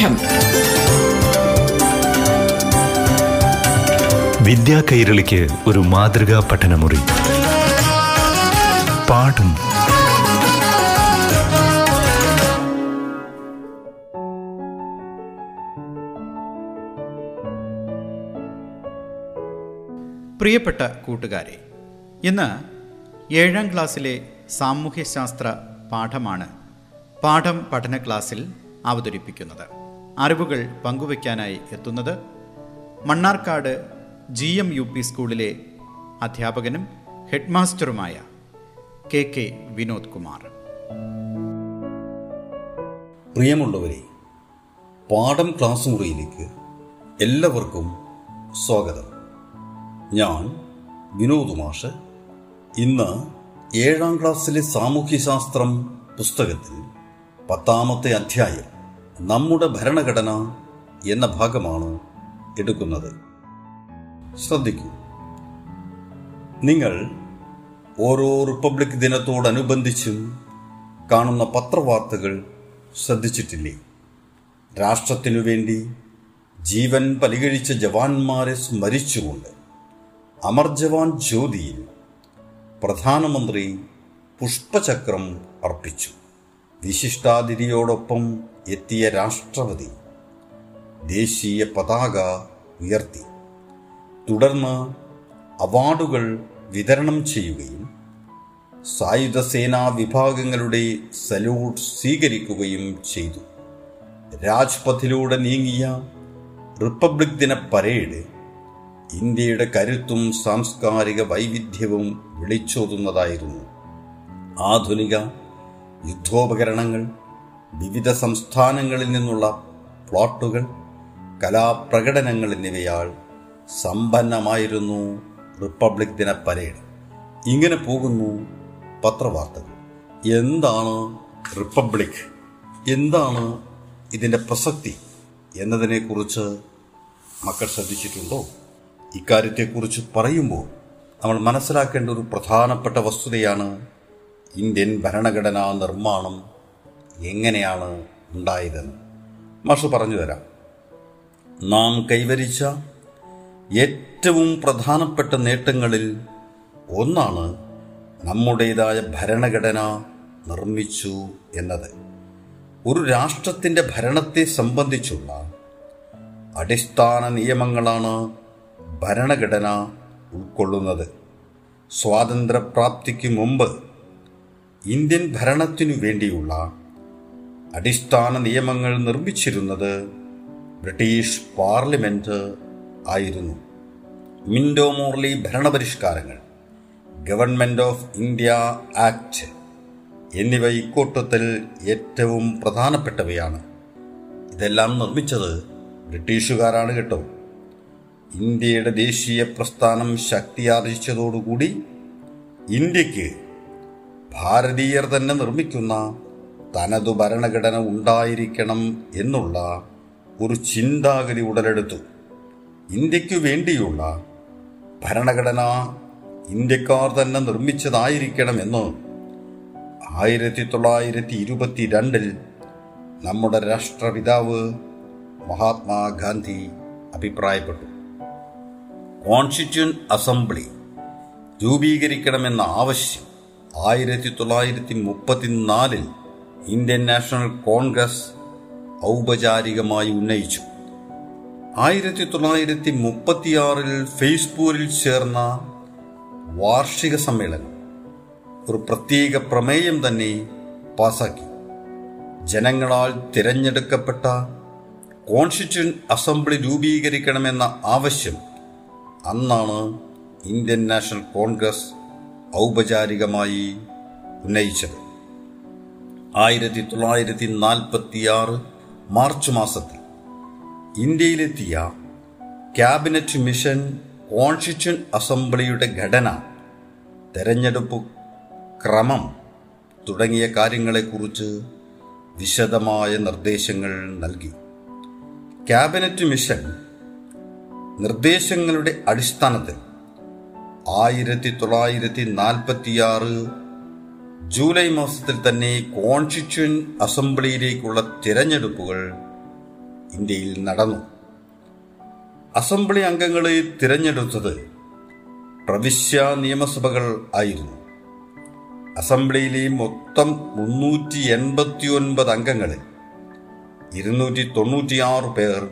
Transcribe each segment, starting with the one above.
പാഠം വിദ്യാ കൈരളിക്ക് ഒരു മാതൃകാ പഠനമുറി. പാഠം. പ്രിയപ്പെട്ട കൂട്ടുകാരെ ഇന്ന് ഏഴാം ക്ലാസ്സിലെ സാമൂഹ്യശാസ്ത്ര പാഠമാണ് പാഠം പഠന ക്ലാസ്സിൽ അവതരിപ്പിക്കുന്നത്. അറിവുകൾ പങ്കുവയ്ക്കാനായി എത്തുന്നത് Mannarkkad G M U P സ്കൂളിലെ അധ്യാപകനും ഹെഡ്മാസ്റ്ററുമായ കെ കെ വിനോദ് കുമാർ. പ്രിയമുള്ളവരെ പാഠം ക്ലാസ് മുറിയിലേക്ക് എല്ലാവർക്കും സ്വാഗതം. ഞാൻ വിനോദ് മാഷ് ഇന്ന് ഏഴാം ക്ലാസ്സിലെ സാമൂഹ്യശാസ്ത്രം പുസ്തകത്തിൽ പത്താമത്തെ അധ്യായം നമ്മുടെ ഭരണഘടന എന്ന ഭാഗമാണ് എടുക്കുന്നത്. ശ്രദ്ധിക്കൂ. നിങ്ങൾ ഓരോ റിപ്പബ്ലിക് ദിനത്തോടനുബന്ധിച്ചും കാണുന്ന പത്രവാർത്തകൾ ശ്രദ്ധിച്ചിട്ടില്ലേ? രാഷ്ട്രത്തിനു വേണ്ടി ജീവൻ പരിഗണിച്ച ജവാന്മാരെ സ്മരിച്ചുകൊണ്ട് അമർ ജവാൻ ജ്യോതിയിൽ പ്രധാനമന്ത്രി പുഷ്പചക്രം അർപ്പിച്ചു. വിശിഷ്ടാതിഥിയോടൊപ്പം എത്തിയ രാഷ്ട്രപതി ദേശീയ പതാക ഉയർത്തി. തുടർന്ന് അവാർഡുകൾ വിതരണം ചെയ്യുകയും സായുധ സേനാ വിഭാഗങ്ങളുടെ സല്യൂട്ട് സ്വീകരിക്കുകയും ചെയ്തു. രാജ്പഥിലൂടെ നീങ്ങിയ റിപ്പബ്ലിക് ദിന പരേഡ് ഇന്ത്യയുടെ കരുത്തും സാംസ്കാരിക വൈവിധ്യവും വിളിച്ചോതുന്നതായിരുന്നു. ആധുനിക യുദ്ധോപകരണങ്ങൾ വിവിധ സംസ്ഥാനങ്ങളിൽ നിന്നുള്ള പ്ലോട്ടുകൾ കലാപ്രകടനങ്ങൾ എന്നിവയാൽ സമ്പന്നമായിരുന്നു റിപ്പബ്ലിക് ദിന പരേഡ്. ഇങ്ങനെ പോകുന്നു പത്രവാർത്തകൾ. എന്താണ് റിപ്പബ്ലിക്? എന്താണ് ഇതിന്റെ പ്രസക്തി എന്നതിനെക്കുറിച്ച് മക്കൾ ശ്രദ്ധിച്ചിട്ടുണ്ടോ? ഇക്കാര്യത്തെക്കുറിച്ച് പറയുമ്പോൾ നമ്മൾ മനസ്സിലാക്കേണ്ട ഒരു പ്രധാനപ്പെട്ട വസ്തുതയാണ് ഇന്ത്യൻ ഭരണഘടനാ നിർമ്മാണം എങ്ങനെയാണ് ഉണ്ടായതെന്ന്. മാഷ് പറഞ്ഞു തരാം. നാം കൈവരിച്ച ഏറ്റവും പ്രധാനപ്പെട്ട നേട്ടങ്ങളിൽ ഒന്നാണ് നമ്മുടേതായ ഭരണഘടന നിർമ്മിച്ചു എന്നത്. ഒരു രാഷ്ട്രത്തിന്റെ ഭരണത്തെ സംബന്ധിച്ചുള്ള അടിസ്ഥാന നിയമങ്ങളാണ് ഭരണഘടന ഉൾക്കൊള്ളുന്നത്. സ്വാതന്ത്ര്യപ്രാപ്തിക്ക് മുമ്പ് ഇന്ത്യൻ ഭരണത്തിനു വേണ്ടിയുള്ള അടിസ്ഥാന നിയമങ്ങൾ നിർമ്മിച്ചിരുന്നത് ബ്രിട്ടീഷ് പാർലമെന്റ് ആയിരുന്നു. മിൻഡോ മോർലി ഭരണപരിഷ്കാരങ്ങൾ ഗവൺമെന്റ് ഓഫ് ഇന്ത്യ ആക്ട് എന്നിവ ഇക്കൂട്ടത്തിൽ ഏറ്റവും പ്രധാനപ്പെട്ടവയാണ്. ഇതെല്ലാം നിർമ്മിച്ചത് ബ്രിട്ടീഷുകാരാണ് കേട്ടോ. ഇന്ത്യയുടെ ദേശീയ പ്രസ്ഥാനം ശക്തിയാർജിച്ചതോടുകൂടി ഇന്ത്യയ്ക്ക് ഭാരതീയർ തന്നെ നിർമ്മിക്കുന്ന തനതു ഭരണഘടന ഉണ്ടായിരിക്കണം എന്നുള്ള ഒരു ചിന്താഗതി ഉടലെടുത്തു. ഇന്ത്യക്കു വേണ്ടിയുള്ള ഭരണഘടന ഇന്ത്യക്കാർ തന്നെ നിർമ്മിച്ചതായിരിക്കണമെന്ന് ആയിരത്തി തൊള്ളായിരത്തി ഇരുപത്തിരണ്ടിൽ നമ്മുടെ രാഷ്ട്രപിതാവ് മഹാത്മാഗാന്ധി അഭിപ്രായപ്പെട്ടു. കോൺസ്റ്റിറ്റ്യൂന്റ് അസംബ്ലി രൂപീകരിക്കണമെന്ന ആവശ്യം ആയിരത്തി തൊള്ളായിരത്തി മുപ്പത്തിനാലിൽ ഇന്ത്യൻ നാഷണൽ കോൺഗ്രസ് ഔപചാരികമായി ഉന്നയിച്ചു. ആയിരത്തി തൊള്ളായിരത്തി മുപ്പത്തിയാറിൽ ഫേസ്ബൂരിൽ ചേർന്ന വാർഷിക സമ്മേളനം ഒരു പ്രത്യേക പ്രമേയം തന്നെ പാസാക്കി. ജനങ്ങളാൽ തിരഞ്ഞെടുക്കപ്പെട്ട കോൺസ്റ്റിറ്റ്യൂന്റ് അസംബ്ലി രൂപീകരിക്കണമെന്ന ആവശ്യം അന്നാണ് ഇന്ത്യൻ നാഷണൽ കോൺഗ്രസ് ഔപചാരികമായി ഉന്നയിച്ചത്. ആയിരത്തി തൊള്ളായിരത്തി നാൽപ്പത്തിയാറ് മാർച്ച് മാസത്തിൽ ഇന്ത്യയിലെത്തിയ ക്യാബിനറ്റ് മിഷൻ കോൺസ്റ്റിറ്റ്യൂന്റ് അസംബ്ലിയുടെ ഘടന തെരഞ്ഞെടുപ്പ് ക്രമം തുടങ്ങിയ കാര്യങ്ങളെക്കുറിച്ച് വിശദമായ നിർദ്ദേശങ്ങൾ നൽകി. ക്യാബിനറ്റ് മിഷൻ നിർദ്ദേശങ്ങളുടെ അടിസ്ഥാനത്തിൽ ആയിരത്തി തൊള്ളായിരത്തി നാൽപ്പത്തിയാറ് ജൂലൈ മാസത്തിൽ തന്നെ കോൺസ്റ്റിറ്റ്യൂൻ അസംബ്ലിയിലേക്കുള്ള തിരഞ്ഞെടുപ്പുകൾ ഇന്ത്യയിൽ നടന്നു. അസംബ്ലി അംഗങ്ങളെ തിരഞ്ഞെടുത്തത് പ്രവിശ്യ നിയമസഭകൾ ആയിരുന്നു. അസംബ്ലിയിലെ മൊത്തം മുന്നൂറ്റി എൺപത്തിയൊൻപത് അംഗങ്ങളിൽ ഇരുന്നൂറ്റി തൊണ്ണൂറ്റിയാറ് പേർ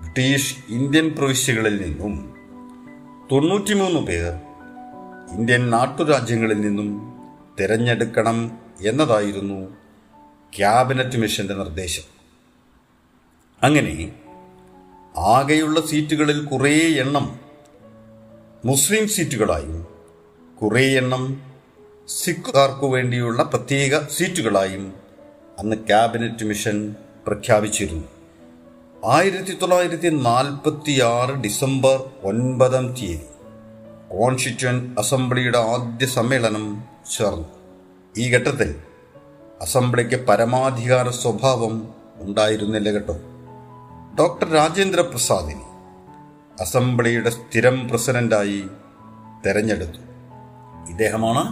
ബ്രിട്ടീഷ് ഇന്ത്യൻ പ്രവിശ്യകളിൽ നിന്നും തൊണ്ണൂറ്റിമൂന്ന് പേർ ഇന്ത്യൻ നാട്ടുരാജ്യങ്ങളിൽ നിന്നും തിരഞ്ഞെടുക്കണം എന്നതായിരുന്നു ക്യാബിനറ്റ് മിഷന്റെ നിർദ്ദേശം. അങ്ങനെ ആകെയുള്ള സീറ്റുകളിൽ കുറേ എണ്ണം മുസ്ലിം സീറ്റുകളായും കുറേ എണ്ണം സിഖുകാർക്കു വേണ്ടിയുള്ള പ്രത്യേക സീറ്റുകളായും അന്ന് ക്യാബിനറ്റ് മിഷൻ പ്രഖ്യാപിച്ചിരുന്നു. ആയിരത്തി തൊള്ളായിരത്തി നാൽപ്പത്തി ആറ് ഡിസംബർ ഒൻപതാം തീയതി കോൺസ്റ്റിറ്റ്യൂന്റ് അസംബ്ലിയുടെ ആദ്യ സമ്മേളനം ചേർന്നു. ഈ ഘട്ടത്തിൽ അസംബ്ലിക്ക് പരമാധികാര സ്വഭാവം ഉണ്ടായിരുന്നില്ല കേട്ടോ. ഡോക്ടർ രാജേന്ദ്ര പ്രസാദിനെ അസംബ്ലിയുടെ സ്ഥിരം പ്രസിഡന്റായി തെരഞ്ഞെടുത്തു. ഇദ്ദേഹമാണ്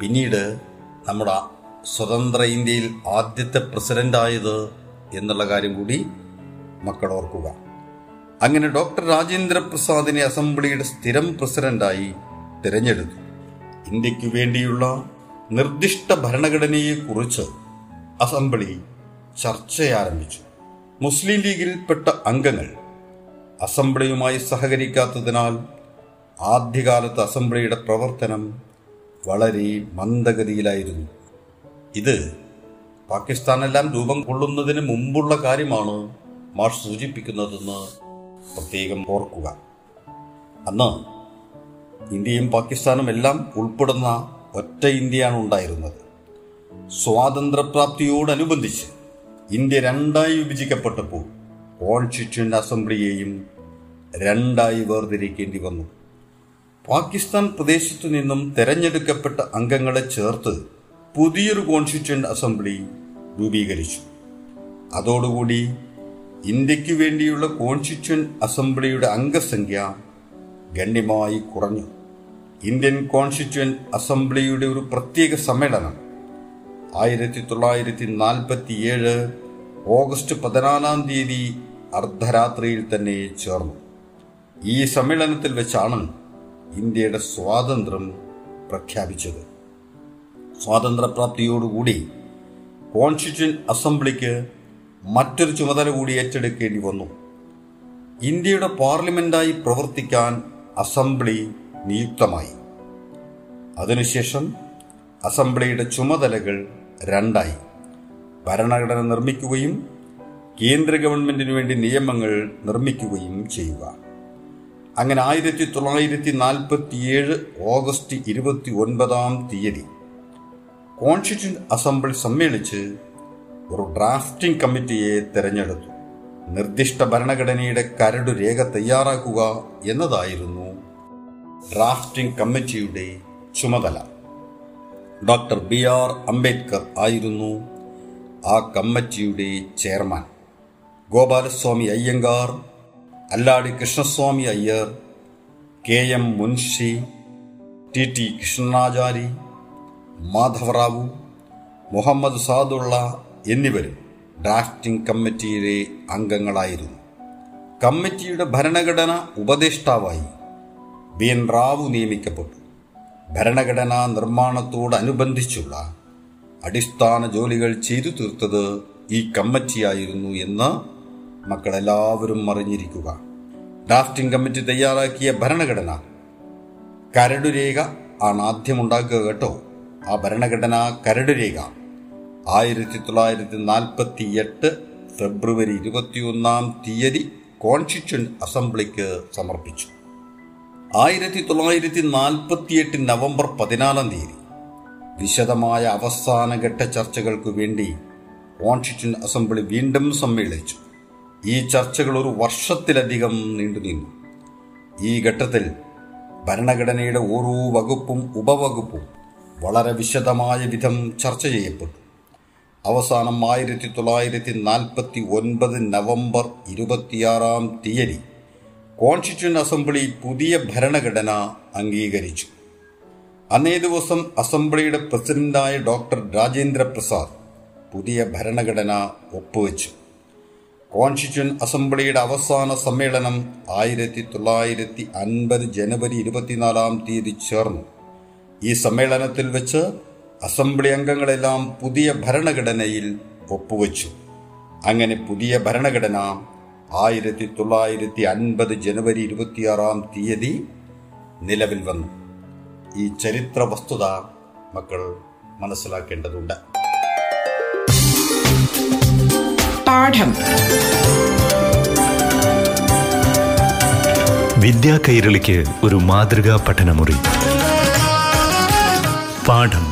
പിന്നീട് നമ്മുടെ സ്വതന്ത്ര ഇന്ത്യയിൽ ആദ്യത്തെ പ്രസിഡന്റായത് എന്നുള്ള കാര്യം കൂടി മക്കൾ ഓർക്കുക. അങ്ങനെ ഡോക്ടർ രാജേന്ദ്ര പ്രസാദിനെ അസംബ്ലിയുടെ സ്ഥിരം പ്രസിഡന്റായി തിരഞ്ഞെടുത്തു. ഇന്ത്യയ്ക്ക് വേണ്ടിയുള്ള നിർദ്ദിഷ്ട ഭരണഘടനയെക്കുറിച്ച് അസംബ്ലി ചർച്ച ആരംഭിച്ചു മുസ്ലിം ലീഗിൽപ്പെട്ട അംഗങ്ങൾ അസംബ്ലിയുമായി സഹകരിക്കാത്തതിനാൽ ആദ്യകാലത്ത് അസംബ്ലിയുടെ പ്രവർത്തനം വളരെ മന്ദഗതിയിലായിരുന്നു. ഇത് പാകിസ്ഥാനെല്ലാം രൂപം കൊള്ളുന്നതിന് മുമ്പുള്ള കാര്യമാണ് മാഷ് സൂചിപ്പിക്കുന്നതെന്ന് പ്രത്യേകം ഓർക്കുക. അന്ന് ഇന്ത്യയും പാകിസ്ഥാനും എല്ലാം ഉൾപ്പെടുന്ന ഒറ്റ ഇന്ത്യയാണ് ഉണ്ടായിരുന്നത്. സ്വാതന്ത്ര്യപ്രാപ്തിയോടനുബന്ധിച്ച് ഇന്ത്യ രണ്ടായി വിഭജിക്കപ്പെട്ടപ്പോൾ കോൺസ്റ്റിറ്റ്യൂന്റ് അസംബ്ലിയെയും രണ്ടായി വേർതിരിക്കേണ്ടി വന്നു. പാകിസ്ഥാൻ പ്രദേശത്തു നിന്നും തെരഞ്ഞെടുക്കപ്പെട്ട അംഗങ്ങളെ ചേർത്ത് പുതിയൊരു കോൺസ്റ്റിറ്റ്യൂന്റ് അസംബ്ലി രൂപീകരിച്ചു. അതോടുകൂടി ഇന്ത്യയ്ക്ക് വേണ്ടിയുള്ള കോൺസ്റ്റിറ്റ്യൂൻ അസംബ്ലിയുടെ അംഗസംഖ്യ ഗണ്യമായി കുറഞ്ഞു. ഇന്ത്യൻ കോൺസ്റ്റിറ്റ്യൂൻ അസംബ്ലിയുടെ ഒരു പ്രത്യേക സമ്മേളനം ആയിരത്തി തൊള്ളായിരത്തി നാൽപ്പത്തി ഏഴ് ഓഗസ്റ്റ് പതിനാലാം തീയതി അർദ്ധരാത്രിയിൽ തന്നെ ചേർന്നു. ഈ സമ്മേളനത്തിൽ വെച്ചാണ് ഇന്ത്യയുടെ സ്വാതന്ത്ര്യം പ്രഖ്യാപിച്ചത്. സ്വാതന്ത്ര്യപ്രാപ്തിയോടുകൂടി കോൺസ്റ്റിറ്റ്യൂൻ അസംബ്ലിക്ക് മറ്റൊരു ചുമതല കൂടി ഏറ്റെടുക്കേണ്ടി വന്നു. ഇന്ത്യയുടെ പാർലമെന്റായി പ്രവർത്തിക്കാൻ അസംബ്ലി നിയുക്തമായി. അതിനുശേഷം അസംബ്ലിയുടെ ചുമതലകൾ രണ്ടായി. ഭരണഘടന നിർമ്മിക്കുകയും കേന്ദ്ര ഗവൺമെന്റിന് വേണ്ടി നിയമങ്ങൾ നിർമ്മിക്കുകയും ചെയ്യുക. അങ്ങനെ ആയിരത്തി തൊള്ളായിരത്തി നാൽപ്പത്തിയേഴ് ഓഗസ്റ്റ് ഇരുപത്തി ഒൻപതാം തീയതി കോൺസ്റ്റിറ്റ്യൂന്റ് അസംബ്ലി സമ്മേളിച്ച് ഒരു ഡ്രാഫ്റ്റിംഗ് കമ്മിറ്റിയെ തെരഞ്ഞെടുത്തു. നിർദ്ദിഷ്ട ഭരണഘടനയുടെ കരടു രേഖ തയ്യാറാക്കുക എന്നതായിരുന്നു ഡ്രാഫ്റ്റിംഗ് കമ്മിറ്റിയുടെ ചുമതല. ഡോക്ടർ ബി ആർ അംബേദ്കർ ആയിരുന്നു ആ കമ്മിറ്റിയുടെ chairman. Gopalaswami Ayyangar Alladi Krishnaswami Iyer K M Munshi T T Krishnamachari Madhava Rao Muhammad Saadulla എന്നിവരും ഡ്രാഫ്റ്റിംഗ് കമ്മിറ്റിയിലെ അംഗങ്ങളായിരുന്നു. കമ്മിറ്റിയുടെ ഭരണഘടന ഉപദേഷ്ടാവായി ബി. എൻ. റാവു നിയമിക്കപ്പെട്ടു. ഭരണഘടനാ നിർമ്മാണത്തോടനുബന്ധിച്ചുള്ള അടിസ്ഥാന ജോലികൾ ചെയ്തു തീർത്തത് ഈ കമ്മിറ്റിയായിരുന്നു എന്ന് മക്കളെല്ലാവരും അറിഞ്ഞിരിക്കുക. ഡ്രാഫ്റ്റിംഗ് കമ്മിറ്റി തയ്യാറാക്കിയ ഭരണഘടന കരടുരേഖ ആണ് ആദ്യമുണ്ടാക്കുക കേട്ടോ. ആ ഭരണഘടനാ കരടുരേഖ. ആയിരത്തി തൊള്ളായിരത്തി നാൽപ്പത്തി എട്ട് ഫെബ്രുവരി ഇരുപത്തിയൊന്നാം തീയതി കോൺസ്റ്റിറ്റ്യൂന്റ് അസംബ്ലിക്ക് സമർപ്പിച്ചു. ആയിരത്തി തൊള്ളായിരത്തി നാൽപ്പത്തിയെട്ട് നവംബർ പതിനാലാം തീയതി വിശദമായ അവസാനഘട്ട ചർച്ചകൾക്ക് വേണ്ടി കോൺസ്റ്റിറ്റ്യൂൻ അസംബ്ലി വീണ്ടും സമ്മേളിച്ചു. ഈ ചർച്ചകൾ ഒരു വർഷത്തിലധികം നീണ്ടുനിന്നു ഈ ഘട്ടത്തിൽ ഭരണഘടനയുടെ ഓരോ വകുപ്പും ഉപവകുപ്പും വളരെ വിശദമായ വിധം ചർച്ച ചെയ്യപ്പെട്ടു. അവസാനം ആയിരത്തി തൊള്ളായിരത്തി നാൽപ്പത്തി ഒൻപത് നവംബർ ഇരുപത്തിയാറാം തീയതി കോൺസ്റ്റിറ്റ്യൂൺ അസംബ്ലി പുതിയ ഭരണഘടന അംഗീകരിച്ചു. അന്നേ ദിവസം അസംബ്ലിയുടെ പ്രസിഡന്റായ ഡോക്ടർ രാജേന്ദ്ര പ്രസാദ് പുതിയ ഭരണഘടന ഒപ്പുവെച്ചു. കോൺസ്റ്റിറ്റ്യൂൻ അസംബ്ലിയുടെ അവസാന സമ്മേളനം ആയിരത്തി തൊള്ളായിരത്തി അൻപത് ജനുവരി ഇരുപത്തിനാലാം തീയതി ചേർന്നു. ഈ സമ്മേളനത്തിൽ വെച്ച് അസംബ്ലി അംഗങ്ങളെല്ലാം പുതിയ ഭരണഘടനയിൽ ഒപ്പുവച്ചു. അങ്ങനെ പുതിയ ഭരണഘടന ആയിരത്തി തൊള്ളായിരത്തി അൻപത് ജനുവരി ഇരുപത്തിയാറാം തീയതി നിലവിൽ വന്നു. ഈ ചരിത്ര വസ്തുത മക്കൾ മനസ്സിലാക്കേണ്ടതുണ്ട്. പാഠം. വിദ്യാ കൈരളിക്ക് ഒരു മാതൃകാ പഠനമുറി. പാഠം.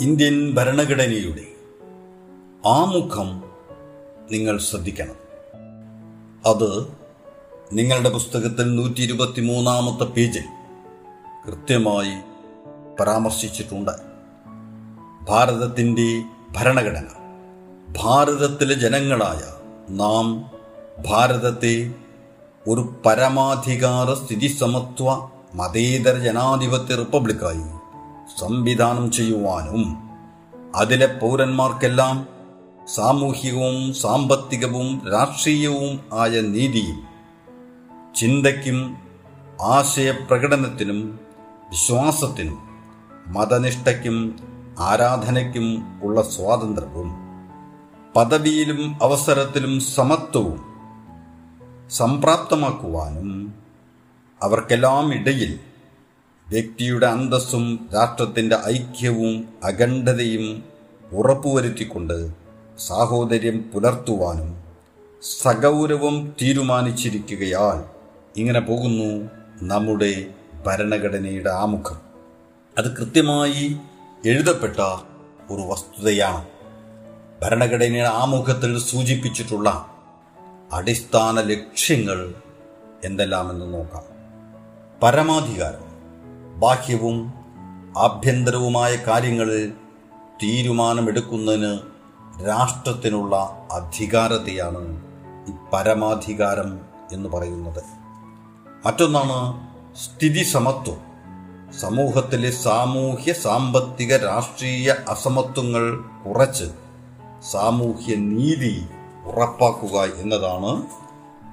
ഇന്ത്യൻ ഭരണഘടനയുടെ ആമുഖം നിങ്ങൾ ശ്രദ്ധിക്കണം. അത് നിങ്ങളുടെ പുസ്തകത്തിൽ നൂറ്റി ഇരുപത്തി മൂന്നാമത്തെ പേജിൽ കൃത്യമായി പരാമർശിച്ചിട്ടുണ്ട്. ഭാരതത്തിന്റെ ഭരണഘടന ഭാരതത്തിലെ ജനങ്ങളായ നാം ഭാരതത്തെ ഒരു പരമാധികാര സ്ഥിതി സമത്വ മതേതര ജനാധിപത്യ റിപ്പബ്ലിക്കായി സംവിധാനം ചെയ്യുവാനും അതിലെ പൗരന്മാർക്കെല്ലാം സാമൂഹികവും സാമ്പത്തികവും രാഷ്ട്രീയവും ആയ നീതിയും ചിന്തയ്ക്കും ആശയപ്രകടനത്തിനും വിശ്വാസത്തിനും മതനിഷ്ഠയ്ക്കും ആരാധനയ്ക്കും ഉള്ള സ്വാതന്ത്ര്യവും പദവിയിലും അവസരത്തിലും സമത്വവും സംപ്രാപ്തമാക്കുവാനും അവർക്കെല്ലാം ഇടയിൽ വ്യക്തിയുടെ അന്തസ്സും രാഷ്ട്രത്തിന്റെ ഐക്യവും അഖണ്ഡതയും ഉറപ്പുവരുത്തിക്കൊണ്ട് സാഹോദര്യം പുലർത്തുവാനും സഗൗരവം തീരുമാനിച്ചിരിക്കുകയാൽ ഇങ്ങനെ പോകുന്നു നമ്മുടെ ഭരണഘടനയുടെ ആമുഖം. അത് കൃത്യമായി എഴുതപ്പെട്ട ഒരു വസ്തുതയാണ്. ഭരണഘടനയുടെ ആമുഖത്തിൽ സൂചിപ്പിച്ചിട്ടുള്ള അടിസ്ഥാന ലക്ഷ്യങ്ങൾ എന്തെല്ലാമെന്ന് നോക്കാം. പരമാധികാരം. ബാഹ്യവും ആഭ്യന്തരവുമായ കാര്യങ്ങളിൽ തീരുമാനമെടുക്കുന്നതിന് രാഷ്ട്രത്തിനുള്ള അധികാരത്തെയാണ് ഈ പരമാധികാരം എന്ന് പറയുന്നത്. മറ്റൊന്നാണ് സ്ഥിതി സമത്വം സമൂഹത്തിലെ സാമൂഹ്യ സാമ്പത്തിക രാഷ്ട്രീയ അസമത്വങ്ങൾ കുറച്ച് സാമൂഹ്യ നീതി ഉറപ്പാക്കുക എന്നതാണ്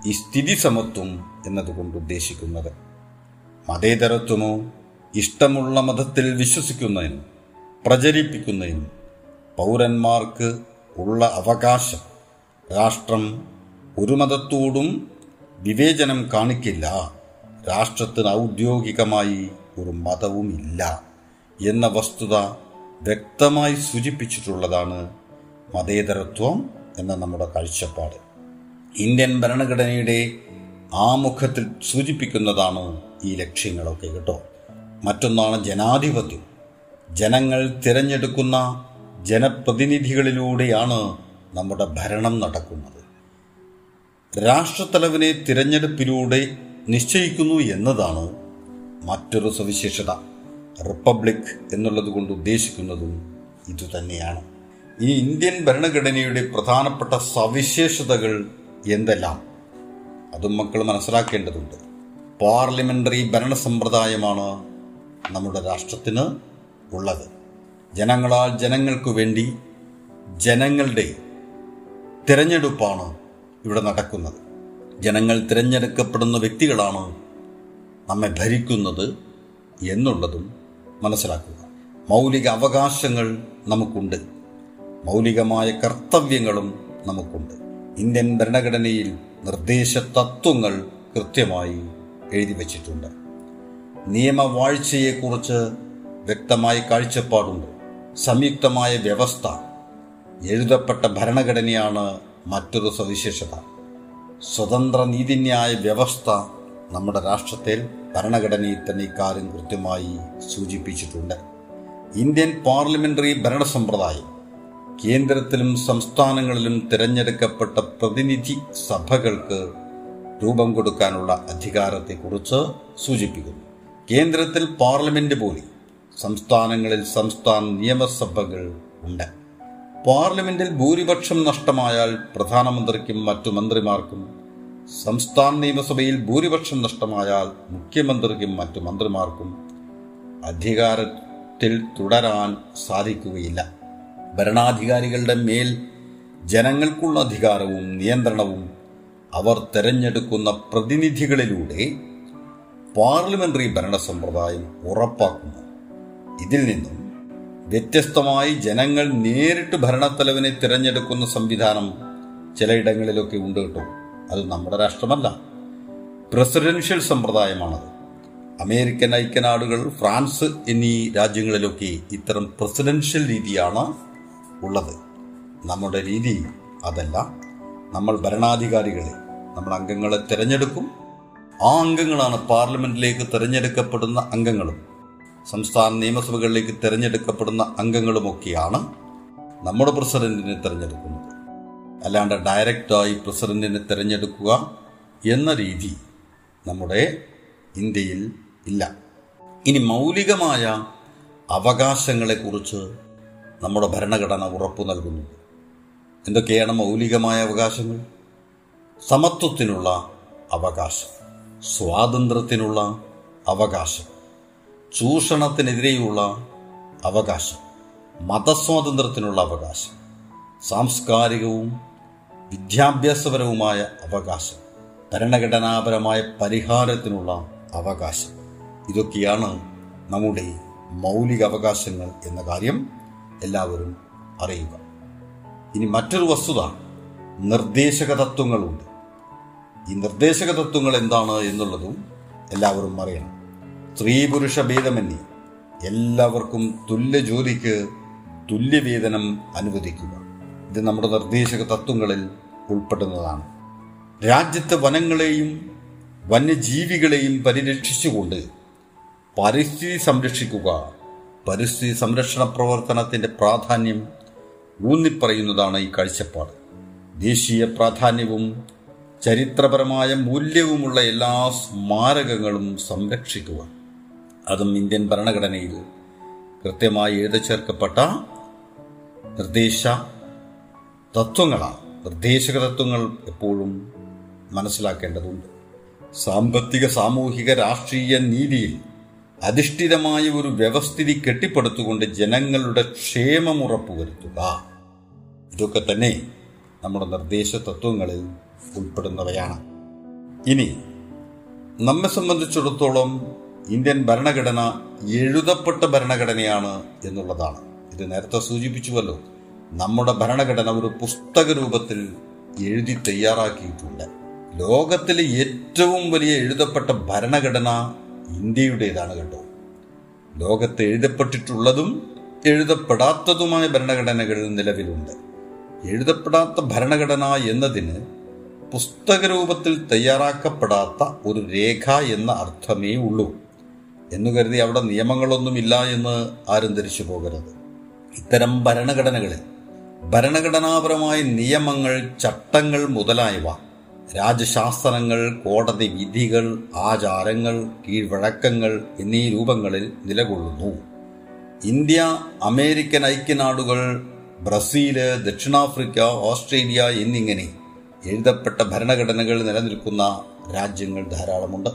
ഈ സ്ഥിതി സമത്വം എന്നതുകൊണ്ട് ഉദ്ദേശിക്കുന്നത്. മതേതരത്വമോ ഇഷ്ടമുള്ള മതത്തിൽ വിശ്വസിക്കുന്നതിനും പ്രചരിപ്പിക്കുന്നതിനും പൗരന്മാർക്ക് ഉള്ള അവകാശം. രാഷ്ട്രം ഒരു മതത്തോടും വിവേചനം കാണിക്കില്ല. രാഷ്ട്രത്തിന് ഔദ്യോഗികമായി ഒരു മതവുമില്ല എന്ന വസ്തുത വ്യക്തമായി സൂചിപ്പിച്ചിട്ടുള്ളതാണ് മതേതരത്വം എന്ന നമ്മുടെ കാഴ്ചപ്പാട്. ഇന്ത്യൻ ഭരണഘടനയുടെ ആമുഖത്തിൽ സൂചിപ്പിക്കുന്നതാണ് ഈ ലക്ഷ്യങ്ങളൊക്കെ കേട്ടോ. മറ്റൊന്നാണ് ജനാധിപത്യം. ജനങ്ങൾ തിരഞ്ഞെടുക്കുന്ന ജനപ്രതിനിധികളിലൂടെയാണ് നമ്മുടെ ഭരണം നടക്കുന്നത്. രാഷ്ട്രത്തലവനെ തിരഞ്ഞെടുപ്പിലൂടെ നിശ്ചയിക്കുന്നു എന്നതാണ് മറ്റൊരു സവിശേഷത. റിപ്പബ്ലിക് എന്നുള്ളത് കൊണ്ട് ഉദ്ദേശിക്കുന്നതും ഇതുതന്നെയാണ് ഈ ഇന്ത്യൻ ഭരണഘടനയുടെ പ്രധാനപ്പെട്ട സവിശേഷതകൾ എന്തെല്ലാം? അതും മക്കൾ മനസ്സിലാക്കേണ്ടതുണ്ട്. പാർലമെന്ററി ഭരണ സമ്പ്രദായമാണ് നമ്മുടെ രാഷ്ട്രത്തിന് ഉള്ളത്. ജനങ്ങളാൽ ജനങ്ങൾക്കു വേണ്ടി ജനങ്ങളുടെ തിരഞ്ഞെടുപ്പാണ് ഇവിടെ നടക്കുന്നത്. ജനങ്ങൾ തിരഞ്ഞെടുക്കപ്പെടുന്ന വ്യക്തികളാണ് നമ്മെ ഭരിക്കുന്നത് എന്നുള്ളതും മനസ്സിലാക്കുക. മൗലിക അവകാശങ്ങൾ നമുക്കുണ്ട്. മൗലികമായ കർത്തവ്യങ്ങളും നമുക്കുണ്ട്. ഇന്ത്യൻ ഭരണഘടനയിൽ നിർദ്ദേശ തത്വങ്ങൾ കൃത്യമായി എഴുതി വച്ചിട്ടുണ്ട്. നിയമവാഴ്ചയെക്കുറിച്ച് വ്യക്തമായ കാഴ്ചപ്പാടുണ്ട്. സംയുക്തമായ വ്യവസ്ഥ. എഴുതപ്പെട്ട ഭരണഘടനയാണ് മറ്റൊരു സവിശേഷത. സ്വതന്ത്ര നീതിന്യായ വ്യവസ്ഥ നമ്മുടെ രാഷ്ട്രത്തിൽ ഭരണഘടനയിൽ തന്നെ ഇക്കാര്യം കൃത്യമായി സൂചിപ്പിച്ചിട്ടുണ്ട്. ഇന്ത്യൻ പാർലമെന്ററി ഭരണ സമ്പ്രദായം കേന്ദ്രത്തിലും സംസ്ഥാനങ്ങളിലും തിരഞ്ഞെടുക്കപ്പെട്ട പ്രതിനിധി സഭകൾക്ക് രൂപം കൊടുക്കാനുള്ള അധികാരത്തെക്കുറിച്ച് സൂചിപ്പിക്കുന്നു. കേന്ദ്രത്തിൽ പാർലമെന്റ് പോലെ സംസ്ഥാനങ്ങളിൽ സംസ്ഥാന നിയമസഭകൾ ഉണ്ട്. പാർലമെന്റിൽ ഭൂരിപക്ഷം നഷ്ടമായാൽ പ്രധാനമന്ത്രിക്കും മറ്റു മന്ത്രിമാർക്കും സംസ്ഥാന നിയമസഭയിൽ ഭൂരിപക്ഷം നഷ്ടമായാൽ മുഖ്യമന്ത്രിക്കും മറ്റു മന്ത്രിമാർക്കും അധികാരത്തിൽ തുടരാൻ സാധിക്കുകയില്ല. ഭരണാധികാരികളുടെ മേൽ ജനങ്ങൾക്കുള്ള അധികാരവും നിയന്ത്രണവും അവർ തെരഞ്ഞെടുക്കുന്ന പ്രതിനിധികളിലൂടെ പാർലമെന്ററി ഭരണ സമ്പ്രദായം ഉറപ്പാക്കുന്നു. ഇതിൽ നിന്നും വ്യത്യസ്തമായി ജനങ്ങൾ നേരിട്ട് ഭരണത്തലവനെ തിരഞ്ഞെടുക്കുന്ന സംവിധാനം ചിലയിടങ്ങളിലൊക്കെ ഉണ്ട് കേട്ടോ. അത് നമ്മുടെ രാഷ്ട്രമല്ല. പ്രസിഡൻഷ്യൽ സമ്പ്രദായമാണത്. അമേരിക്കൻ ഐക്യനാടുകൾ ഫ്രാൻസ് എന്നീ രാജ്യങ്ങളിലൊക്കെ ഇത്തരം പ്രസിഡൻഷ്യൽ രീതിയാണ് ഉള്ളത്. നമ്മുടെ രീതി അതല്ല. നമ്മൾ ഭരണാധികാരികളെ നമ്മൾ അംഗങ്ങളെ തിരഞ്ഞെടുക്കും. ആ അംഗങ്ങളാണ് പാർലമെന്റിലേക്ക് തിരഞ്ഞെടുക്കപ്പെടുന്ന അംഗങ്ങളും സംസ്ഥാന നിയമസഭകളിലേക്ക് തിരഞ്ഞെടുക്കപ്പെടുന്ന അംഗങ്ങളുമൊക്കെയാണ് നമ്മുടെ പ്രസിഡന്റിനെ തിരഞ്ഞെടുക്കുന്നത്. അല്ലാണ്ട് ഡയറക്റ്റായി പ്രസിഡന്റിനെ തിരഞ്ഞെടുക്കുക എന്ന രീതി നമ്മുടെ ഇന്ത്യയിൽ ഇല്ല. ഇനി മൗലികമായ അവകാശങ്ങളെക്കുറിച്ച് നമ്മുടെ ഭരണഘടന ഉറപ്പു നൽകുന്നു. എന്തൊക്കെയാണ് മൗലികമായ അവകാശങ്ങൾ? സമത്വത്തിനുള്ള അവകാശം. സ്വാതന്ത്ര്യത്തിനുള്ള അവകാശം. ചൂഷണത്തിനെതിരെയുള്ള അവകാശം. മതസ്വാതന്ത്ര്യത്തിനുള്ള അവകാശം. സാംസ്കാരികവും വിദ്യാഭ്യാസപരവുമായ അവകാശം. ഭരണഘടനാപരമായ പരിഹാരത്തിനുള്ള അവകാശം. ഇതൊക്കെയാണ് നമ്മുടെ മൗലിക അവകാശങ്ങൾ എന്ന കാര്യം എല്ലാവരും അറിയുക. ഇനി മറ്റൊരു വസ്തുത നിർദ്ദേശക തത്വങ്ങളുണ്ട്. ഈ നിർദ്ദേശക തത്വങ്ങൾ എന്താണ് എന്നുള്ളതും എല്ലാവരും അറിയണം. സ്ത്രീ പുരുഷ ഭേദമന്യേ എല്ലാവർക്കും തുല്യ ജോലിക്ക് തുല്യവേതനം അനുവദിക്കുക. ഇത് നമ്മുടെ നിർദ്ദേശക തത്വങ്ങളിൽ ഉൾപ്പെടുന്നതാണ്. രാജ്യത്തെ വനങ്ങളെയും വന്യജീവികളെയും പരിരക്ഷിച്ചുകൊണ്ട് പരിസ്ഥിതി സംരക്ഷിക്കുക പരിസ്ഥിതി സംരക്ഷണ പ്രവർത്തനത്തിന്റെ പ്രാധാന്യം ഊന്നിപ്പറയുന്നതാണ് ഈ കാഴ്ചപ്പാട്. ദേശീയ പ്രാധാന്യവും ചരിത്രപരമായ മൂല്യവുമുള്ള എല്ലാ സ്മാരകങ്ങളും സംരക്ഷിക്കുക അതും ഇന്ത്യൻ ഭരണഘടനയിൽ കൃത്യമായി എഴുതി ചേർക്കപ്പെട്ട നിർദ്ദേശ തത്വങ്ങളാണ് നിർദ്ദേശക തത്വങ്ങൾ എപ്പോഴും മനസ്സിലാക്കേണ്ടതുണ്ട്. സാമ്പത്തിക സാമൂഹിക രാഷ്ട്രീയ നീതിയിൽ അധിഷ്ഠിതമായ ഒരു വ്യവസ്ഥിതി കെട്ടിപ്പടുത്തുകൊണ്ട് ജനങ്ങളുടെ ക്ഷേമം ഉറപ്പുവരുത്തുക. ഇതൊക്കെ തന്നെ നമ്മുടെ നിർദ്ദേശ തത്വങ്ങളിൽ ഉൾപ്പെടുന്നവയാണ്. ഇനി നമ്മെ സംബന്ധിച്ചിടത്തോളം ഇന്ത്യൻ ഭരണഘടന എഴുതപ്പെട്ട ഭരണഘടനയാണ് എന്നുള്ളതാണ്. ഇത് നേരത്തെ സൂചിപ്പിച്ചുവല്ലോ നമ്മുടെ ഭരണഘടന ഒരു പുസ്തക രൂപത്തിൽ എഴുതി തയ്യാറാക്കിയിട്ടുണ്ട്. ലോകത്തിലെ ഏറ്റവും വലിയ എഴുതപ്പെട്ട ഭരണഘടന ഇന്ത്യയുടേതാണ് കേട്ടോ. ലോകത്ത് എഴുതപ്പെട്ടിട്ടുള്ളതും എഴുതപ്പെടാത്തതുമായ ഭരണഘടനകൾ നിലവിലുണ്ട്. എഴുതപ്പെടാത്ത ഭരണഘടന എന്നതിന് പുസ്തക രൂപത്തിൽ തയ്യാറാക്കപ്പെടാത്ത ഒരു രേഖ എന്ന അർത്ഥമേ ഉള്ളൂ. എന്ന് കരുതി അവിടെ നിയമങ്ങളൊന്നുമില്ല എന്ന് ആരും ധരിച്ചു പോകരുത്. ഇത്തരം ഭരണഘടനകളിൽ ഭരണഘടനാപരമായ നിയമങ്ങൾ ചട്ടങ്ങൾ മുതലായവ രാജശാസ്ത്രങ്ങൾ കോടതി വിധികൾ ആചാരങ്ങൾ കീഴ്വഴക്കങ്ങൾ എന്നീ രൂപങ്ങളിൽ നിലകൊള്ളുന്നു. ഇന്ത്യ അമേരിക്കൻ ഐക്യനാടുകൾ ബ്രസീൽ ദക്ഷിണാഫ്രിക്ക ഓസ്ട്രേലിയ എന്നിങ്ങനെ എഴുതപ്പെട്ട ഭരണഘടനകൾ നിലനിൽക്കുന്ന രാജ്യങ്ങൾ ധാരാളമുണ്ട്.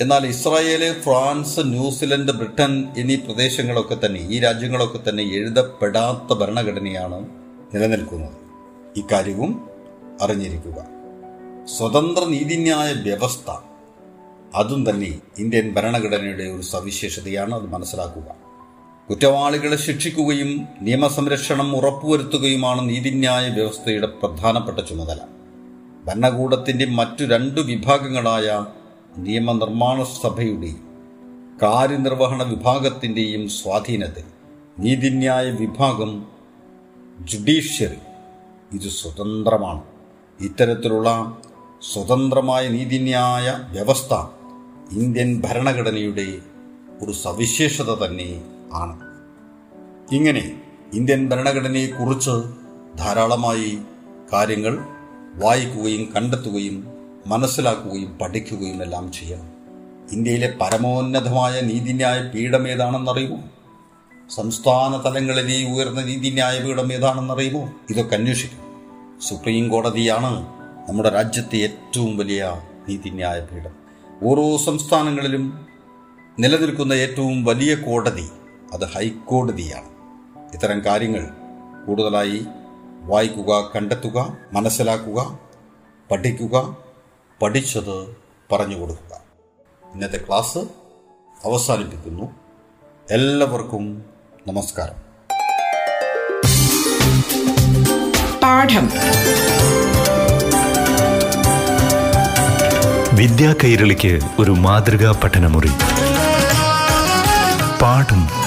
എന്നാൽ ഇസ്രായേൽ ഫ്രാൻസ് ന്യൂസിലൻഡ് ബ്രിട്ടൻ എന്നീ പ്രദേശങ്ങളൊക്കെ തന്നെ ഈ രാജ്യങ്ങളൊക്കെ തന്നെ എഴുതപ്പെടാത്ത ഭരണഘടനയാണ് നിലനിൽക്കുന്നത്. ഇക്കാര്യവും അറിഞ്ഞിരിക്കുക. സ്വതന്ത്ര നീതിന്യായ വ്യവസ്ഥ അതും തന്നെ ഇന്ത്യൻ ഭരണഘടനയുടെ ഒരു സവിശേഷതയാണ് അത് മനസ്സിലാക്കുക. കുറ്റവാളികളെ ശിക്ഷിക്കുകയും നിയമസംരക്ഷണം ഉറപ്പുവരുത്തുകയുമാണ് നീതിന്യായ വ്യവസ്ഥയുടെ പ്രധാനപ്പെട്ട ചുമതല. ഭരണകൂടത്തിന്റെ മറ്റു രണ്ടു വിഭാഗങ്ങളായ നിയമനിർമ്മാണ സഭയുടെയും കാര്യനിർവഹണ വിഭാഗത്തിന്റെയും സ്വാധീനത്തിൽ നീതിന്യായ വിഭാഗം ജുഡീഷ്യറി. ഇത് സ്വതന്ത്രമാണ്. ഇത്തരത്തിലുള്ള സ്വതന്ത്രമായ നീതിന്യായ വ്യവസ്ഥ ഇന്ത്യൻ ഭരണഘടനയുടെ ഒരു സവിശേഷത തന്നെ ആണ്. ഇങ്ങനെ ഇന്ത്യൻ ഭരണഘടനയെക്കുറിച്ച് ധാരാളമായി കാര്യങ്ങൾ വായിക്കുകയും കണ്ടെത്തുകയും മനസ്സിലാക്കുകയും പഠിക്കുകയും എല്ലാം ചെയ്യണം. ഇന്ത്യയിലെ പരമോന്നതമായ നീതിന്യായ പീഠം ഏതാണെന്നറിയുമോ? സംസ്ഥാന തലങ്ങളിലെ ഉയർന്ന നീതിന്യായ പീഠം ഏതാണെന്നറിയുമോ? ഇതൊക്കെ അന്വേഷിക്കും സുപ്രീം കോടതിയാണ് നമ്മുടെ രാജ്യത്തെ ഏറ്റവും വലിയ നീതിന്യായ പീഠം. ഓരോ സംസ്ഥാനങ്ങളിലും നിലനിൽക്കുന്ന ഏറ്റവും വലിയ കോടതി അത് ഹൈക്കോടതിയാണ്. ഇത്തരം കാര്യങ്ങൾ കൂടുതലായി വായിക്കുക കണ്ടെത്തുക മനസ്സിലാക്കുക പഠിക്കുക പഠിച്ചത് പറഞ്ഞു കൊടുക്കുക. ഇന്നത്തെ ക്ലാസ് അവസാനിപ്പിക്കുന്നു. എല്ലാവർക്കും നമസ്കാരം. പാഠം. വിദ്യാ കൈരളിക്ക് ഒരു മാതൃകാ പഠനമുറി. പാഠം